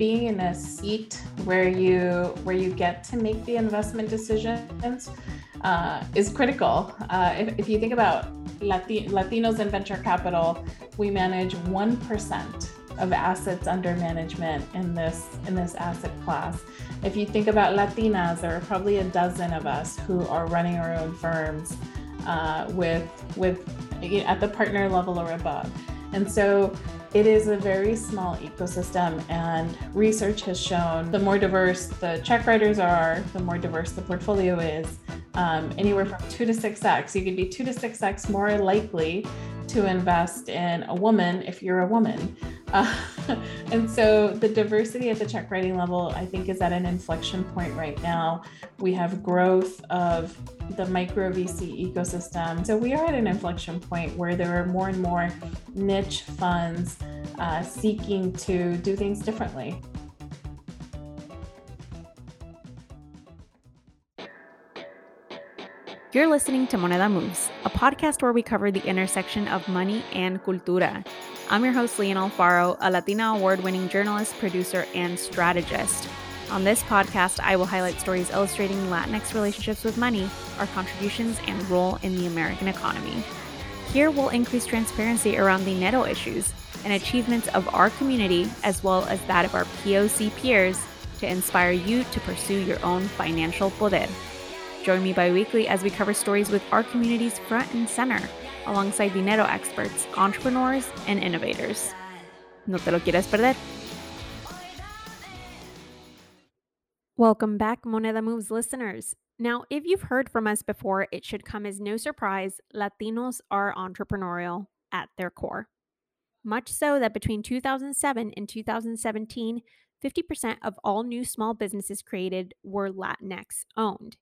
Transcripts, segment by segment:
being in a seat where you where you get to make the investment decisions uh, is critical. Uh, if, if, you think about Lati- Latinos in venture capital, we manage one percent of assets under management in this in this asset class. If you think about Latinas, there are probably a dozen of us who are running our own firms uh, with with at the partner level or above. And so it is a very small ecosystem, and research has shown the more diverse the check writers are, the more diverse the portfolio is. Um, anywhere from two to six x. You could be two to six x more likely to invest in a woman if you're a woman. And so the diversity at the check writing level, I think, is at an inflection point right now. We have growth of the micro VC ecosystem. So we are at an inflection point where there are more and more niche funds uh, seeking to do things differently. You're listening to Moneda Moves, a podcast where we cover the intersection of money and cultura. I'm your host, Leon Alfaro, a Latina award winning journalist, producer, and strategist. On this podcast, I will highlight stories illustrating Latinx relationships with money, our contributions, and role in the American economy. Here, we'll increase transparency around the dinero issues and achievements of our community, as well as that of our POC peers, to inspire you to pursue your own financial poder. Join me bi weekly as we cover stories with our community's front and center, alongside dinero experts, entrepreneurs, and innovators. No te lo quieres perder. Welcome back, Moneda Moves listeners. Now, if you've heard from us before, it should come as no surprise Latinos are entrepreneurial at their core. Much so that between 2007 and 2017, 50% of all new small businesses created were Latinx owned.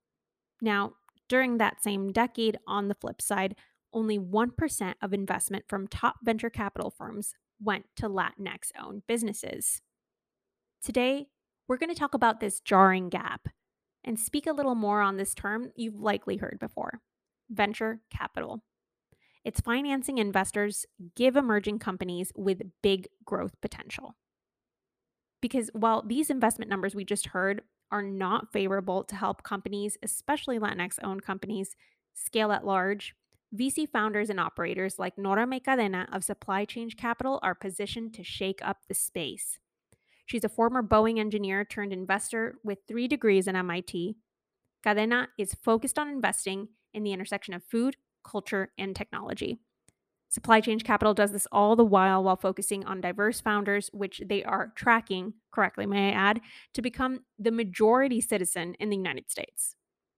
Now, during that same decade, on the flip side, only 1% of investment from top venture capital firms went to Latinx owned businesses. Today, we're going to talk about this jarring gap and speak a little more on this term you've likely heard before venture capital. It's financing investors give emerging companies with big growth potential. Because while these investment numbers we just heard are not favorable to help companies, especially Latinx owned companies, scale at large, VC founders and operators like Noramay Cadena of Supply Change Capital are positioned to shake up the space. She's a former Boeing engineer turned investor with three degrees in MIT. Cadena is focused on investing in the intersection of food, culture, and technology. Supply Change Capital does this all the while while focusing on diverse founders, which they are tracking correctly, may I add, to become the majority citizen in the United States.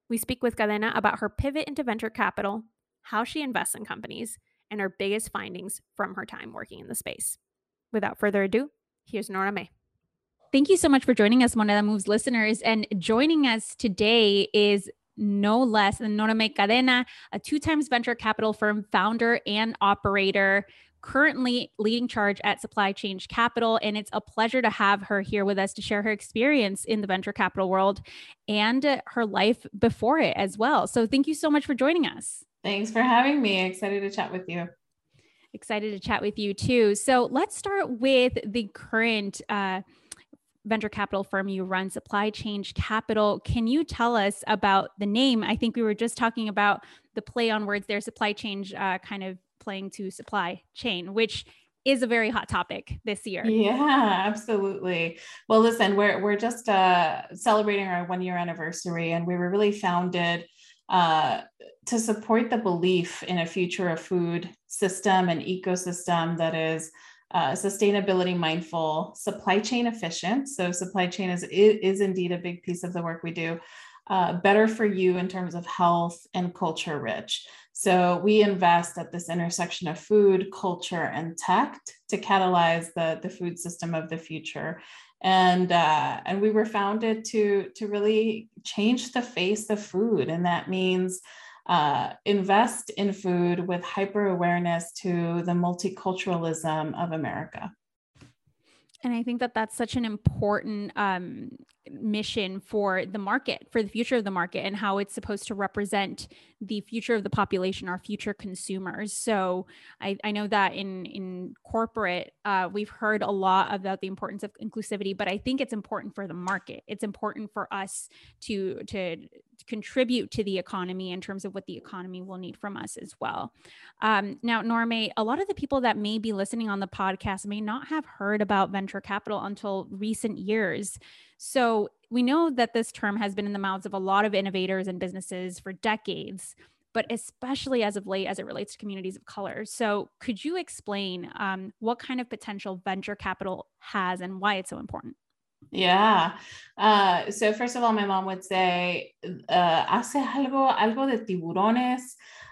We speak with Cadena about her pivot into venture capital, how she invests in companies, and her biggest findings from her time working in the space. Without further ado, here's Noramay. Thank you so much for joining us, Moneda Moves listeners. And joining us today is no less than Noramay Cadena, a two times venture capital firm founder and operator, currently leading charge at Supply Change Capital. And it's a pleasure to have her here with us to share her experience in the venture capital world and her life before it as well. So thank you so much for joining us. Thanks for having me. Excited to chat with you. Excited to chat with you too. So let's start with the current uh, venture capital firm you run, Supply Change Capital. Can you tell us about the name? I think we were just talking about the play on words there, supply change, uh, kind of playing to supply chain, which is a very hot topic this year. Yeah, absolutely. Well, listen, we're we're just uh, celebrating our one year anniversary, and we were really founded uh, to support the belief in a future of food system and ecosystem that is uh, sustainability mindful, supply chain efficient. So supply chain is, is indeed a big piece of the work we do. Uh, better for you in terms of health and culture rich. So we invest at this intersection of food, culture, and tech to catalyze the, the food system of the future. And uh, and we were founded to to really change the face of food, and that means uh, invest in food with hyper awareness to the multiculturalism of America. And I think that that's such an important um, mission for the market, for the future of the market, and how it's supposed to represent the future of the population, our future consumers. So I, I know that in in corporate, uh, we've heard a lot about the importance of inclusivity, but I think it's important for the market. It's important for us to to contribute to the economy in terms of what the economy will need from us as well. Um, now, Norma, a lot of the people that may be listening on the podcast may not have heard about venture capital until recent years. So we know that this term has been in the mouths of a lot of innovators and businesses for decades but especially as of late as it relates to communities of color. So, could you explain um, what kind of potential venture capital has and why it's so important? Yeah. Uh, so first of all, my mom would say, uh, hace algo, algo de tiburones,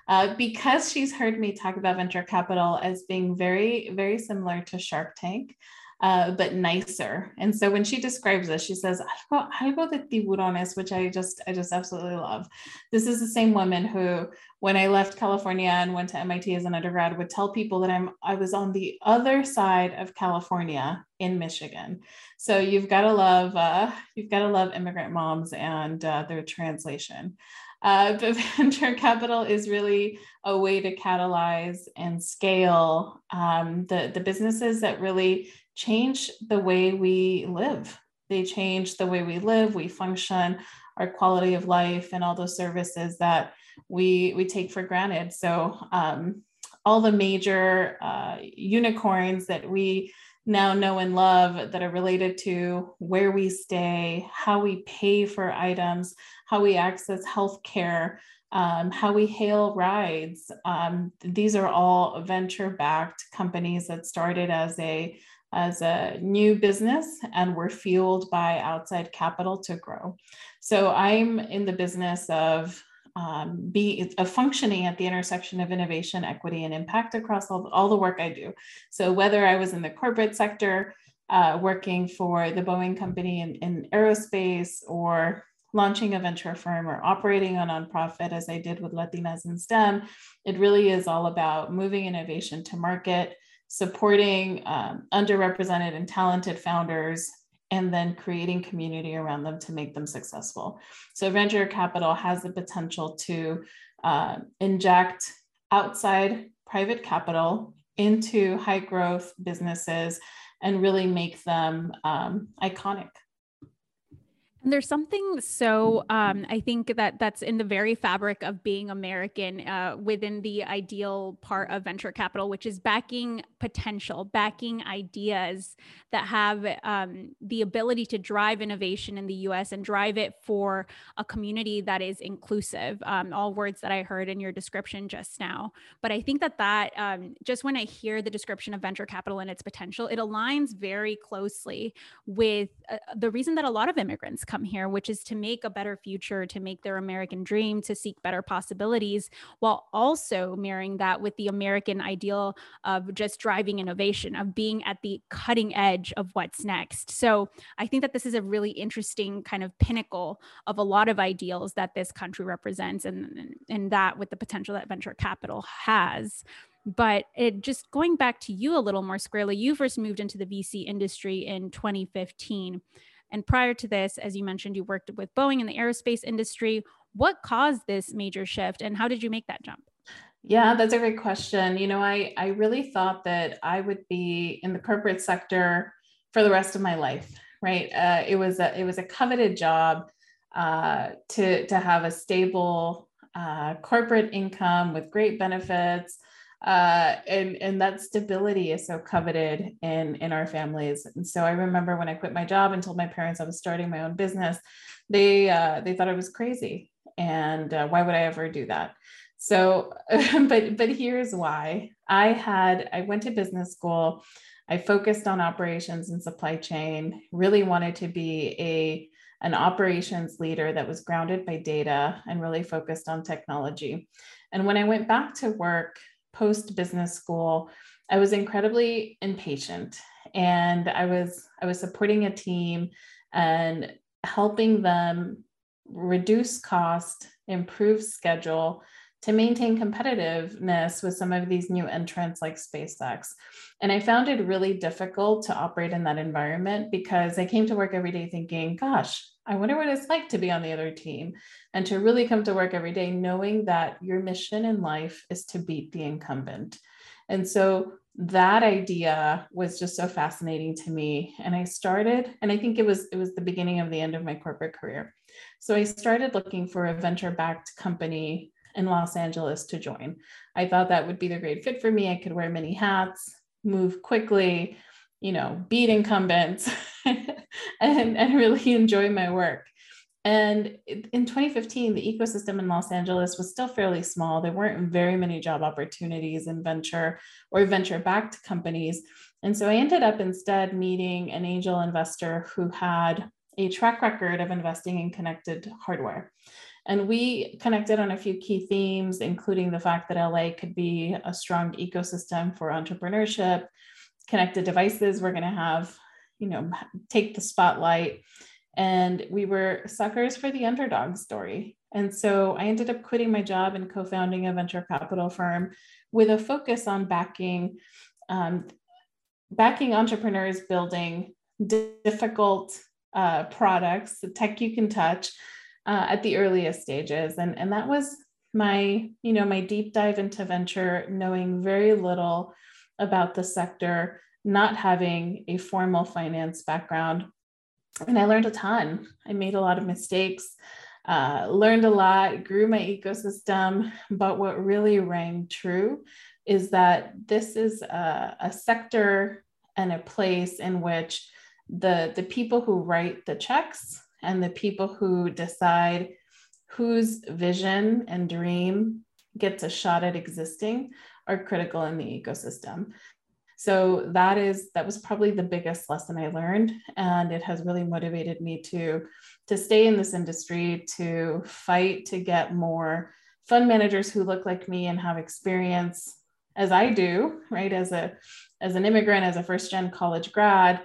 uh, because she's heard me talk about venture capital as being very, very similar to Shark Tank uh, but nicer. And so when she describes this, she says, algo, algo de tiburones, which I just, I just absolutely love. This is the same woman who, when I left California and went to MIT as an undergrad, would tell people that I'm, I was on the other side of California in Michigan. So you've got to love, uh, you've got to love immigrant moms and uh, their translation. Uh, but venture capital is really a way to catalyze and scale um, the, the businesses that really change the way we live. They change the way we live, we function, our quality of life, and all those services that we we take for granted. So um, all the major uh, unicorns that we now know and love that are related to where we stay, how we pay for items, how we access healthcare, um, how we hail rides. Um, these are all venture backed companies that started as a as a new business and we're fueled by outside capital to grow. So I'm in the business of um, be of functioning at the intersection of innovation, equity, and impact across all, all the work I do. So whether I was in the corporate sector, uh, working for the Boeing company in, in aerospace, or launching a venture firm, or operating a nonprofit, as I did with Latinas in STEM, it really is all about moving innovation to market supporting um, underrepresented and talented founders, and then creating community around them to make them successful. So, venture capital has the potential to uh, inject outside private capital into high growth businesses and really make them um, iconic. And there's something so um, I think that that's in the very fabric of being American uh, within the ideal part of venture capital, which is backing potential, backing ideas that have um, the ability to drive innovation in the U.S. and drive it for a community that is inclusive. Um, all words that I heard in your description just now. But I think that that um, just when I hear the description of venture capital and its potential, it aligns very closely with uh, the reason that a lot of immigrants come here, which is to make a better future, to make their American dream, to seek better possibilities, while also mirroring that with the American ideal of just driving innovation, of being at the cutting edge of what's next. So I think that this is a really interesting kind of pinnacle of a lot of ideals that this country represents, and, and that with the potential that venture capital has. But it just going back to you a little more squarely, you first moved into the VC industry in 2015. And prior to this, as you mentioned, you worked with Boeing in the aerospace industry. What caused this major shift and how did you make that jump? Yeah, that's a great question. You know, I, I really thought that I would be in the corporate sector for the rest of my life, right? Uh, it was a it was a coveted job uh, to to have a stable uh, corporate income with great benefits, uh, and and that stability is so coveted in in our families. And so I remember when I quit my job and told my parents I was starting my own business, they uh, they thought I was crazy, and uh, why would I ever do that? So, but but here's why. I had I went to business school. I focused on operations and supply chain. Really wanted to be a an operations leader that was grounded by data and really focused on technology. And when I went back to work post business school, I was incredibly impatient. And I was I was supporting a team and helping them reduce cost, improve schedule, to maintain competitiveness with some of these new entrants like SpaceX. And I found it really difficult to operate in that environment because I came to work every day thinking, gosh, I wonder what it's like to be on the other team and to really come to work every day knowing that your mission in life is to beat the incumbent. And so that idea was just so fascinating to me and I started and I think it was it was the beginning of the end of my corporate career. So I started looking for a venture backed company in Los Angeles to join. I thought that would be the great fit for me. I could wear many hats, move quickly, you know, beat incumbents and, and really enjoy my work. And in 2015, the ecosystem in Los Angeles was still fairly small. There weren't very many job opportunities in venture or venture backed companies. And so I ended up instead meeting an angel investor who had a track record of investing in connected hardware. And we connected on a few key themes, including the fact that LA could be a strong ecosystem for entrepreneurship, connected devices we're going to have, you know, take the spotlight. And we were suckers for the underdog story. And so I ended up quitting my job and co founding a venture capital firm with a focus on backing. Um, backing entrepreneurs building difficult uh, products, the tech you can touch uh, at the earliest stages. And, and that was my, you know, my deep dive into venture, knowing very little about the sector, not having a formal finance background. And I learned a ton. I made a lot of mistakes, uh, learned a lot, grew my ecosystem. But what really rang true is that this is a, a sector and a place in which the the people who write the checks and the people who decide whose vision and dream gets a shot at existing are critical in the ecosystem. So that is that was probably the biggest lesson i learned and it has really motivated me to to stay in this industry to fight to get more fund managers who look like me and have experience as i do right as a as an immigrant as a first gen college grad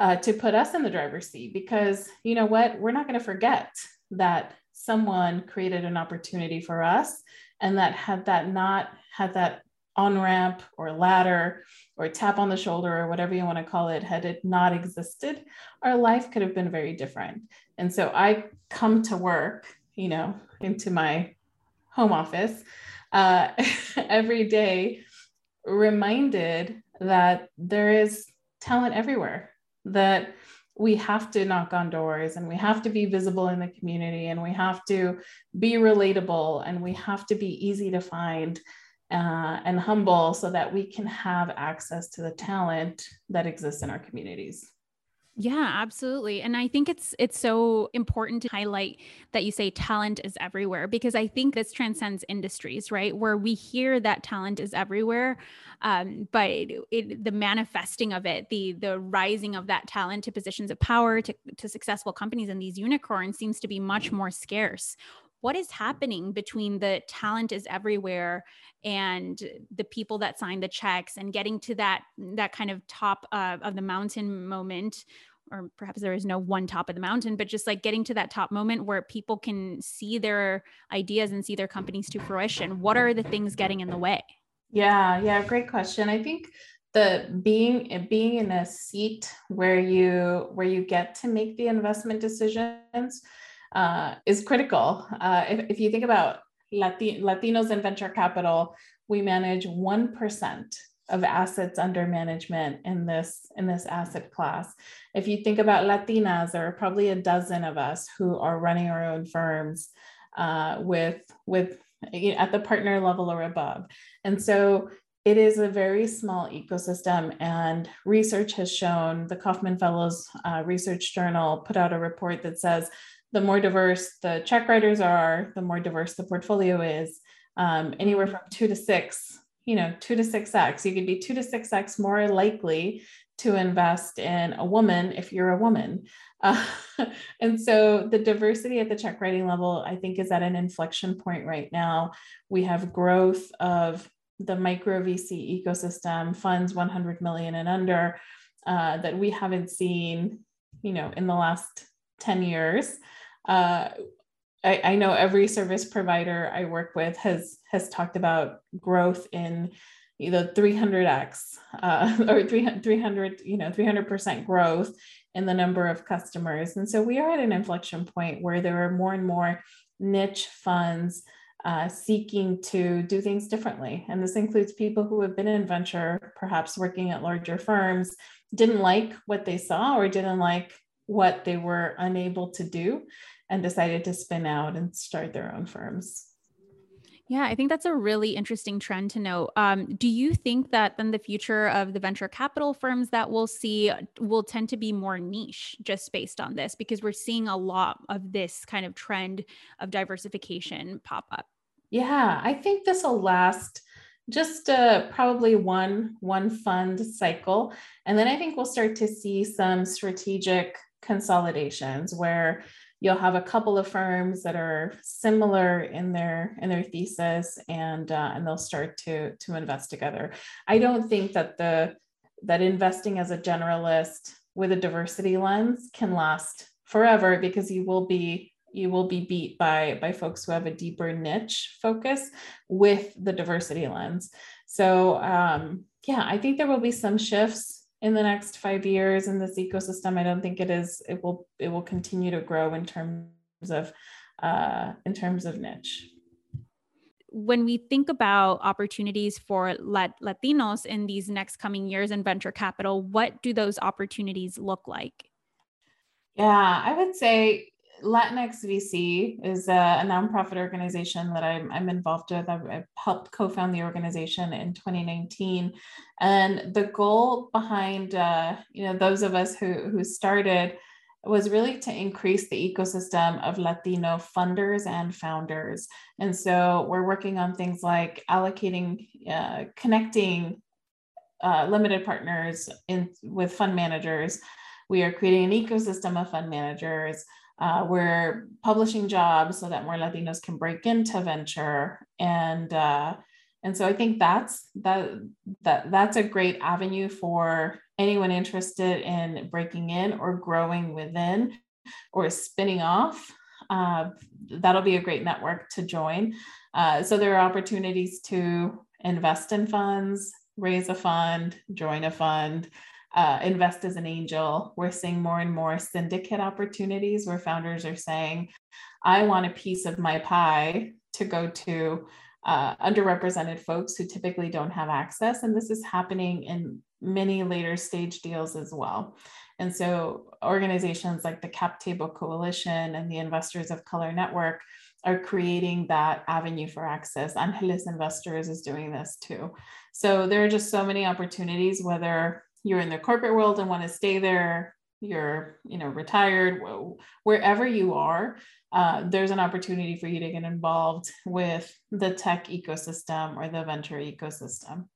uh, to put us in the driver's seat because you know what we're not going to forget that someone created an opportunity for us and that had that not had that on ramp or ladder or tap on the shoulder or whatever you want to call it had it not existed our life could have been very different. And so i come to work you know into my home office uh, every day reminded that there is talent everywhere that we have to knock on doors and we have to be visible in the community and we have to be relatable and we have to be easy to find uh, and humble so that we can have access to the talent that exists in our communities. Yeah, absolutely. And I think it's it's so important to highlight that you say talent is everywhere because I think this transcends industries, right? Where we hear that talent is everywhere, um, but it, it, the manifesting of it, the the rising of that talent to positions of power, to, to successful companies and these unicorns seems to be much more scarce. What is happening between the talent is everywhere and the people that sign the checks and getting to that that kind of top uh, of the mountain moment or perhaps there is no one top of the mountain but just like getting to that top moment where people can see their ideas and see their companies to fruition what are the things getting in the way? Yeah yeah great question. I think the being being in a seat where you where you get to make the investment decisions uh, is critical. Uh, if, if you think about Lati- Latinos in venture capital, we manage 1% of assets under management in this in this asset class. If you think about Latinas, there are probably a dozen of us who are running our own firms uh, with with at the partner level or above, and so it is a very small ecosystem. And research has shown the Kauffman Fellows uh, Research Journal put out a report that says the more diverse the check writers are, the more diverse the portfolio is. Um, anywhere from two to six, you know, two to six X. You could be two to six X more likely to invest in a woman if you're a woman. Uh, and so the diversity at the check writing level, I think, is at an inflection point right now. We have growth of the micro VC ecosystem, funds 100 million and under, uh, that we haven't seen, you know, in the last 10 years uh, I, I know every service provider I work with has has talked about growth in either 300x uh, or 300, 300 you know 300% growth in the number of customers. And so we are at an inflection point where there are more and more niche funds uh, seeking to do things differently. And this includes people who have been in venture perhaps working at larger firms didn't like what they saw or didn't like what they were unable to do and decided to spin out and start their own firms. Yeah, I think that's a really interesting trend to note. Um, do you think that then the future of the venture capital firms that we'll see will tend to be more niche just based on this? Because we're seeing a lot of this kind of trend of diversification pop up. Yeah, I think this will last just uh, probably one one fund cycle, and then I think we'll start to see some strategic consolidations where you'll have a couple of firms that are similar in their in their thesis and uh, and they'll start to to invest together. I don't think that the that investing as a generalist with a diversity lens can last forever because you will be you will be beat by by folks who have a deeper niche focus with the diversity lens. So um yeah i think there will be some shifts in the next five years in this ecosystem. I don't think it is. It will. It will continue to grow in terms of uh, in terms of niche. When we think about opportunities for Lat- Latinos in these next coming years in venture capital, what do those opportunities look like? Yeah, I would say Latinx VC is a, a nonprofit organization that I'm, I'm involved with. I've, I've helped co found the organization in 2019. And the goal behind uh, you know those of us who, who started was really to increase the ecosystem of Latino funders and founders. And so we're working on things like allocating, uh, connecting uh, limited partners in with fund managers. We are creating an ecosystem of fund managers. Uh, we're publishing jobs so that more Latinos can break into venture, and uh, and so I think that's that that that's a great avenue for anyone interested in breaking in or growing within or spinning off. Uh, that'll be a great network to join. Uh, so there are opportunities to invest in funds, raise a fund, join a fund uh, invest as an angel, we're seeing more and more syndicate opportunities where founders are saying, I want a piece of my pie to go to uh, underrepresented folks who typically don't have access. And this is happening in many later stage deals as well. And so organizations like the Cap Table Coalition and the Investors of Color Network are creating that avenue for access. Angeles Investors is doing this too. So there are just so many opportunities, whether you're in the corporate world and want to stay there you're you know retired wherever you are uh, there's an opportunity for you to get involved with the tech ecosystem or the venture ecosystem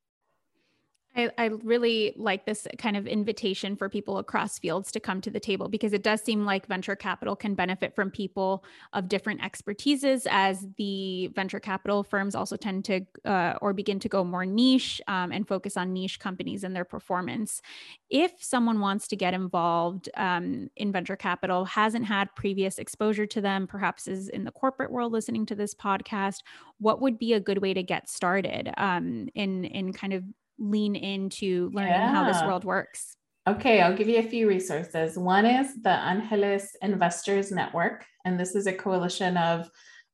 I, I, really like this kind of invitation for people across fields to come to the table because it does seem like venture capital can benefit from people of different expertises as the venture capital firms also tend to uh, or begin to go more niche um, and focus on niche companies and their performance. If someone wants to get involved um, in venture capital, hasn't had previous exposure to them, perhaps is in the corporate world listening to this podcast, what would be a good way to get started um, in in kind of lean into learning yeah. how this world works? Okay, I'll give you a few resources. One is the Angeles Investors Network, and this is a coalition of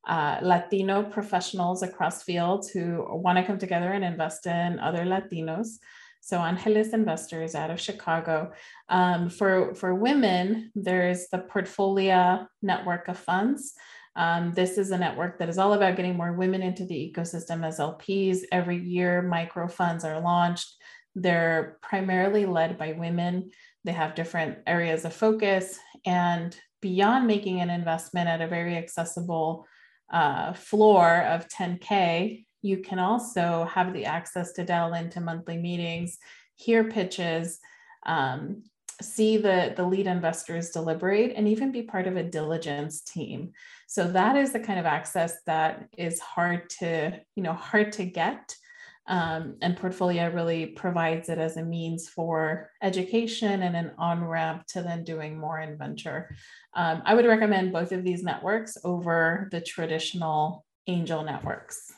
uh, Latino professionals across fields who want to come together and invest in other Latinos. So Angeles Investors out of Chicago. Um, for for women, there's the Portfolia network of funds. Um, this is a network that is all about getting more women into the ecosystem as LPs. Every year, micro funds are launched. They're primarily led by women. They have different areas of focus. And beyond making an investment at a very accessible uh, floor of 10K, you can also have the access to dial into monthly meetings, hear pitches, um, see the, the lead investors deliberate, and even be part of a diligence team. So that is the kind of access that is hard to, you know, hard to get Um, and Portfolia really provides it as a means for education and an on ramp to then doing more in venture. Um, I would recommend both of these networks over the traditional angel networks.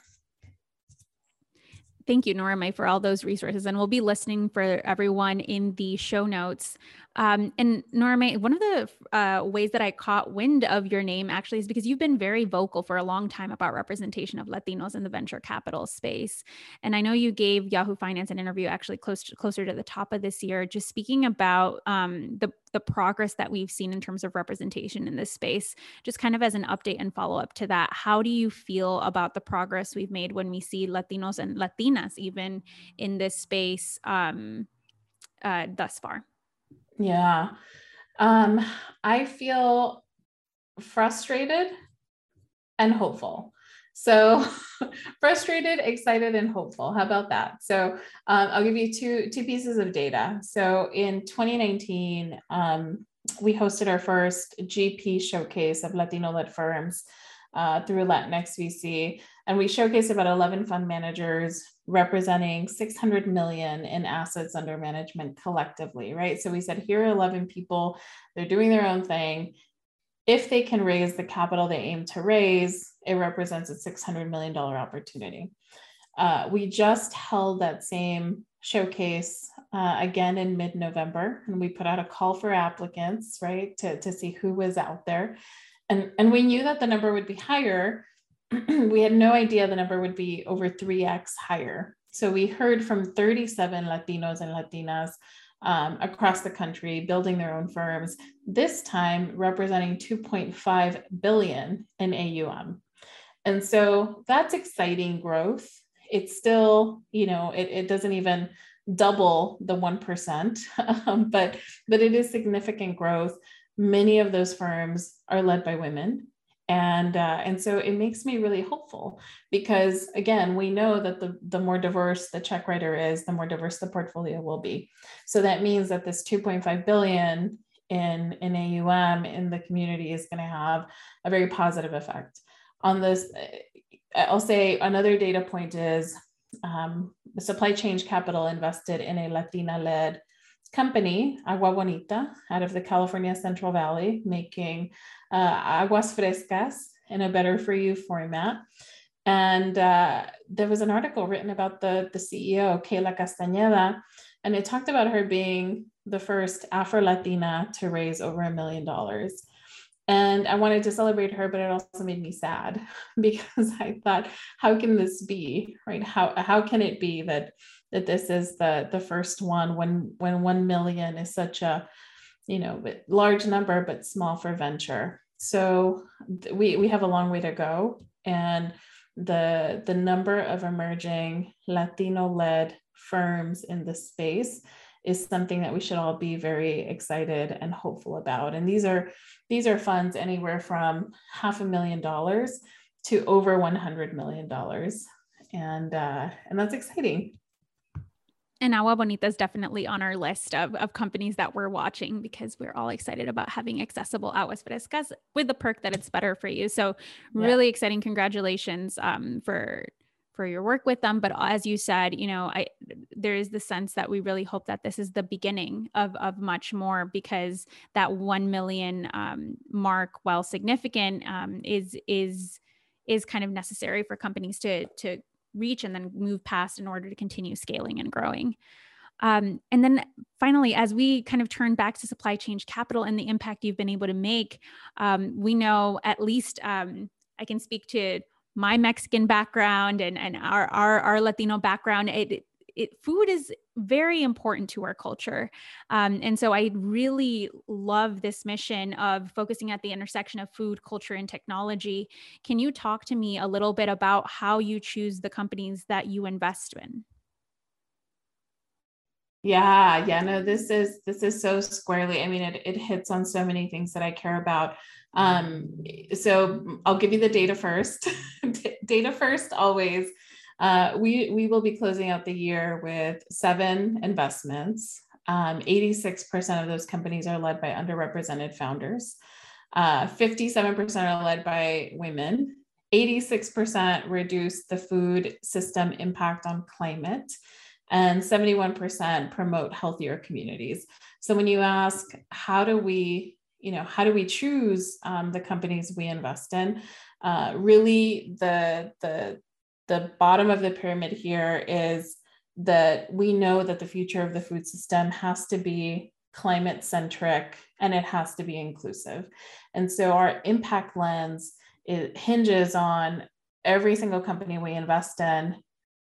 Thank you, Nora Norma, for all those resources. And we'll be listening for everyone in the show notes. Um, and Norma, one of the uh, ways that I caught wind of your name actually is because you've been very vocal for a long time about representation of Latinos in the venture capital space. And I know you gave Yahoo Finance an interview actually close to, closer to the top of this year, just speaking about um, the, the progress that we've seen in terms of representation in this space. Just kind of as an update and follow up to that, how do you feel about the progress we've made when we see Latinos and Latinas even in this space um, uh, thus far? Yeah. Um, I feel frustrated and hopeful. So frustrated, excited, and hopeful. How about that? So um, I'll give you two two pieces of data. So in 2019, um, we hosted our first GP showcase of Latino-led firms uh, through Latinx VC, and we showcased about 11 fund managers representing 600 million in assets under management collectively, right? So we said, here are 11 people, they're doing their own thing. If they can raise the capital they aim to raise, it represents a $600 million opportunity. Uh, we just held that same showcase uh, again in mid November, and we put out a call for applicants, right, to, to see who was out there. And, and we knew that the number would be higher we had no idea the number would be over 3x higher. So we heard from 37 Latinos and Latinas um, across the country building their own firms, this time representing 2.5 billion in AUM. And so that's exciting growth. It's still, you know, it, it doesn't even double the 1%, um, but, but it is significant growth. Many of those firms are led by women and uh, and so it makes me really hopeful because again we know that the the more diverse the check writer is the more diverse the portfolio will be. So that means that this 2.5 billion in in AUM in the community is going to have a very positive effect. On this uh, I'll say another data point is um, the Supply Change Capital invested in a Latina led company, Agua Bonita, out of the California Central Valley, making uh, aguas frescas in a better for you format. And uh, there was an article written about the, the CEO, Kayla Castañeda, and it talked about her being the first Afro Latina to raise over a million dollars. And I wanted to celebrate her, but it also made me sad because I thought, how can this be? Right? How, how can it be that that this is the the first one when when 1 million is such a you know large number but small for venture. So we we have a long way to go. And the the number of emerging latino led firms in the space is something that we should all be very excited and hopeful about. And these are these are funds anywhere from half a million dollars to over 100 million dollars. And uh, and that's exciting and Agua Bonita is definitely on our list of, of companies that we're watching because we're all excited about having accessible aguas frescas with the perk that it's better for you. So really yeah. exciting. Congratulations um, for for your work with them. But as you said, you know, I there is the sense that we really hope that this is the beginning of of much more because that one million um, mark, while significant, um, is is is kind of necessary for companies to to reach and then move past in order to continue scaling and growing. Um, and then finally, as we kind of turn back to Supply Change Capital and the impact you've been able to make, um, we know at least um, I can speak to my Mexican background and, and our, our, our Latino background. It, it, food is very important to our culture. Um, and so I really love this mission of focusing at the intersection of food, culture, and technology. Can you talk to me a little bit about how you choose the companies that you invest in? Yeah, yeah, no, this is this is so squarely. I mean, it it hits on so many things that I care about. Um, so I'll give you the data first. data first always. Uh, we, we will be closing out the year with seven investments. Um, 86% of those companies are led by underrepresented founders. Uh, 57% are led by women. 86% reduce the food system impact on climate, and 71% promote healthier communities. So when you ask, how do we, you know, how do we choose um, the companies we invest in? Uh, really, the the the bottom of the pyramid here is that we know that the future of the food system has to be climate centric and it has to be inclusive. And so our impact lens it hinges on every single company we invest in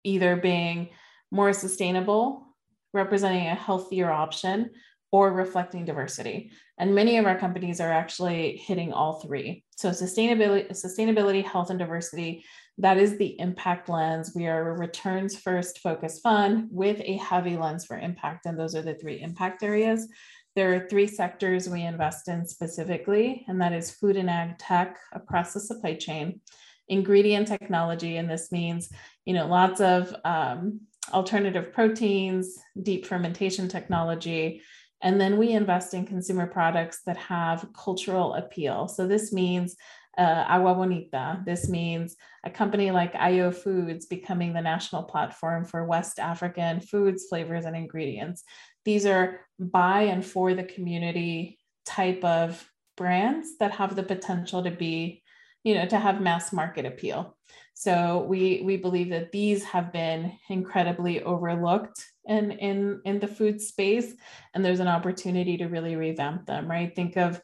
either being more sustainable, representing a healthier option, or reflecting diversity. And many of our companies are actually hitting all three. So sustainability, sustainability, health, and diversity. That is the impact lens. We are a returns first focus fund with a heavy lens for impact. And those are the three impact areas. There are three sectors we invest in specifically, and that is food and ag tech across the supply chain, ingredient technology, and this means, you know, lots of um, alternative proteins, deep fermentation technology, and then we invest in consumer products that have cultural appeal. So this means uh, Agua Bonita. This means a company like Iya Foods becoming the national platform for West African foods, flavors, and ingredients. These are by and for the community type of brands that have the potential to be, you know, to have mass market appeal. So we we believe that these have been incredibly overlooked in in in the food space, and there's an opportunity to really revamp them. Right? Think of,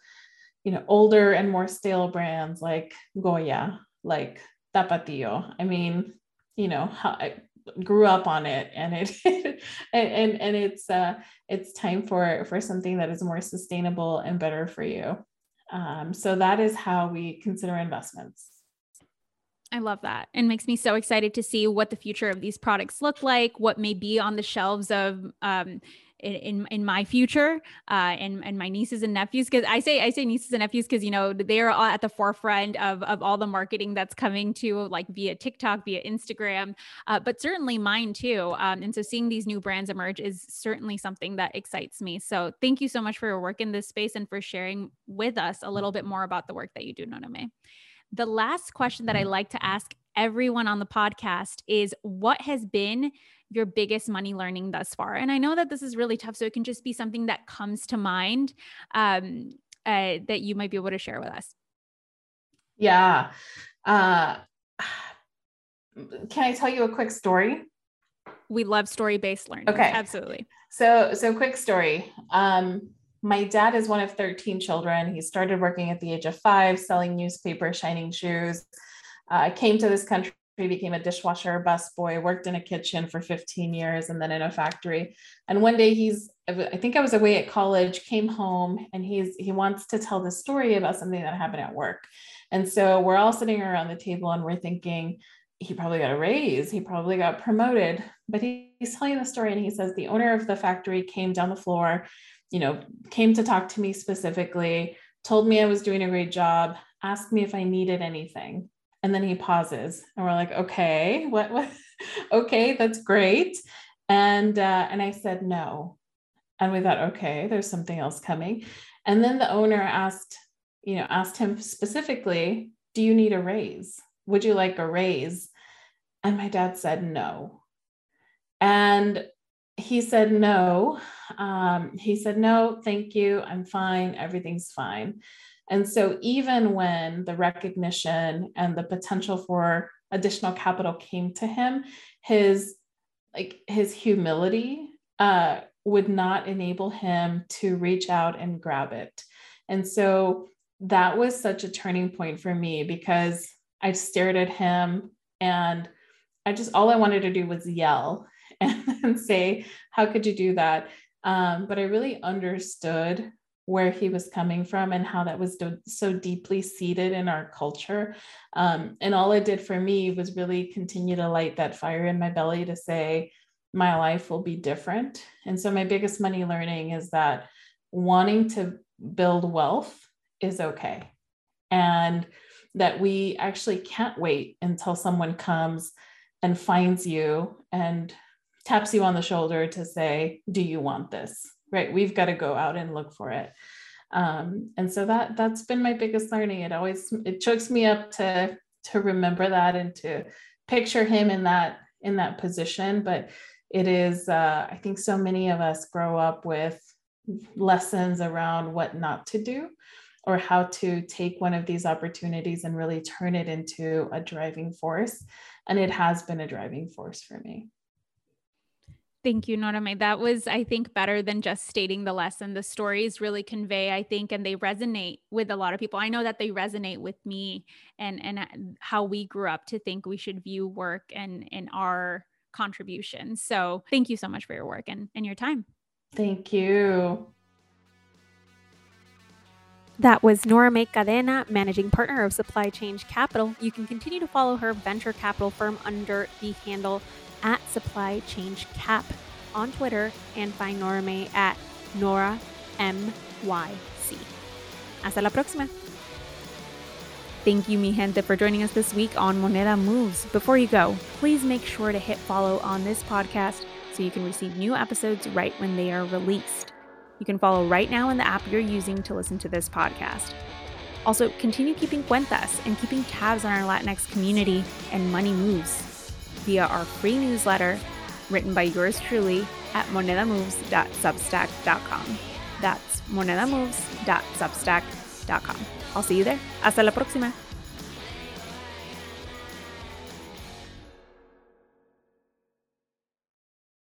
you know, older and more stale brands like Goya, like Tapatio. I mean, you know, how, grew up on it and it and, and and it's uh it's time for for something that is more sustainable and better for you um, so that is how we consider investments I love that. And makes me so excited to see what the future of these products look like, what may be on the shelves of um, in in my future uh, and and my nieces and nephews because I say I say nieces and nephews because you know they are all at the forefront of of all the marketing that's coming to like via TikTok, via Instagram, uh, but certainly mine too. Um, and so seeing these new brands emerge is certainly something that excites me. So thank you so much for your work in this space and for sharing with us a little bit more about the work that you do, Noramay. The last question that I like to ask everyone on the podcast is what has been your biggest money learning thus far? And I know that this is really tough, so it can just be something that comes to mind um, uh, that you might be able to share with us. Yeah. Uh, can I tell you a quick story? We love story-based learning. Okay, absolutely. So, so quick story. Um, my dad is one of 13 children. He started working at the age of five, selling newspaper, shining shoes. Uh, came to this country became a dishwasher, busboy, worked in a kitchen for 15 years and then in a factory. And one day he's, I think I was away at college, came home and he's, he wants to tell the story about something that happened at work. And so we're all sitting around the table and we're thinking, he probably got a raise, he probably got promoted. But he, he's telling the story and he says, the owner of the factory came down the floor, you know, came to talk to me specifically, told me I was doing a great job, asked me if I needed anything and then he pauses and we're like okay what, what? okay that's great. And uh, and i said no. And we thought okay there's something else coming. And then the owner asked you know asked him specifically do you need a raise? Would you like a raise? And my dad said no. And he said no. Um, he said no thank you. I'm fine. Everything's fine and so, even when the recognition and the potential for additional capital came to him, his like his humility uh, would not enable him to reach out and grab it. And so that was such a turning point for me because I stared at him and I just all I wanted to do was yell and, and say, "How could you do that?" Um, but I really understood where he was coming from and how that was do- so deeply seated in our culture. Um, and all it did for me was really continue to light that fire in my belly to say, my life will be different. And so, my biggest money learning is that wanting to build wealth is okay. And that we actually can't wait until someone comes and finds you and taps you on the shoulder to say, Do you want this? Right we've got to go out and look for it. Um, and so that that's been my biggest learning. It always it chokes me up to to remember that and to picture him in that in that position but it is uh, i think so many of us grow up with lessons around what not to do or how to take one of these opportunities and really turn it into a driving force and it has been a driving force for me Thank you, Noramay. That was, I think, better than just stating the lesson. The stories really convey, I think, and they resonate with a lot of people. I know that they resonate with me and and uh, how we grew up to think we should view work and and our contributions. So thank you so much for your work and, and your time. Thank you. That was Noramay Cadena, managing partner of Supply Change Capital. You can continue to follow her venture capital firm under the handle at Supply Change Cap on Twitter and find Noramay at Nora MYC. Hasta la próxima. Thank you, mi gente, for joining us this week on Moneda Moves. Before you go, please make sure to hit follow on this podcast so you can receive new episodes right when they are released. You can follow right now in the app you're using to listen to this podcast. Also, continue keeping cuentas and keeping tabs on our Latinx community and money moves via our free newsletter written by yours truly at monedamoves.substack.com. That's monedamoves.substack.com. I'll see you there. Hasta la próxima.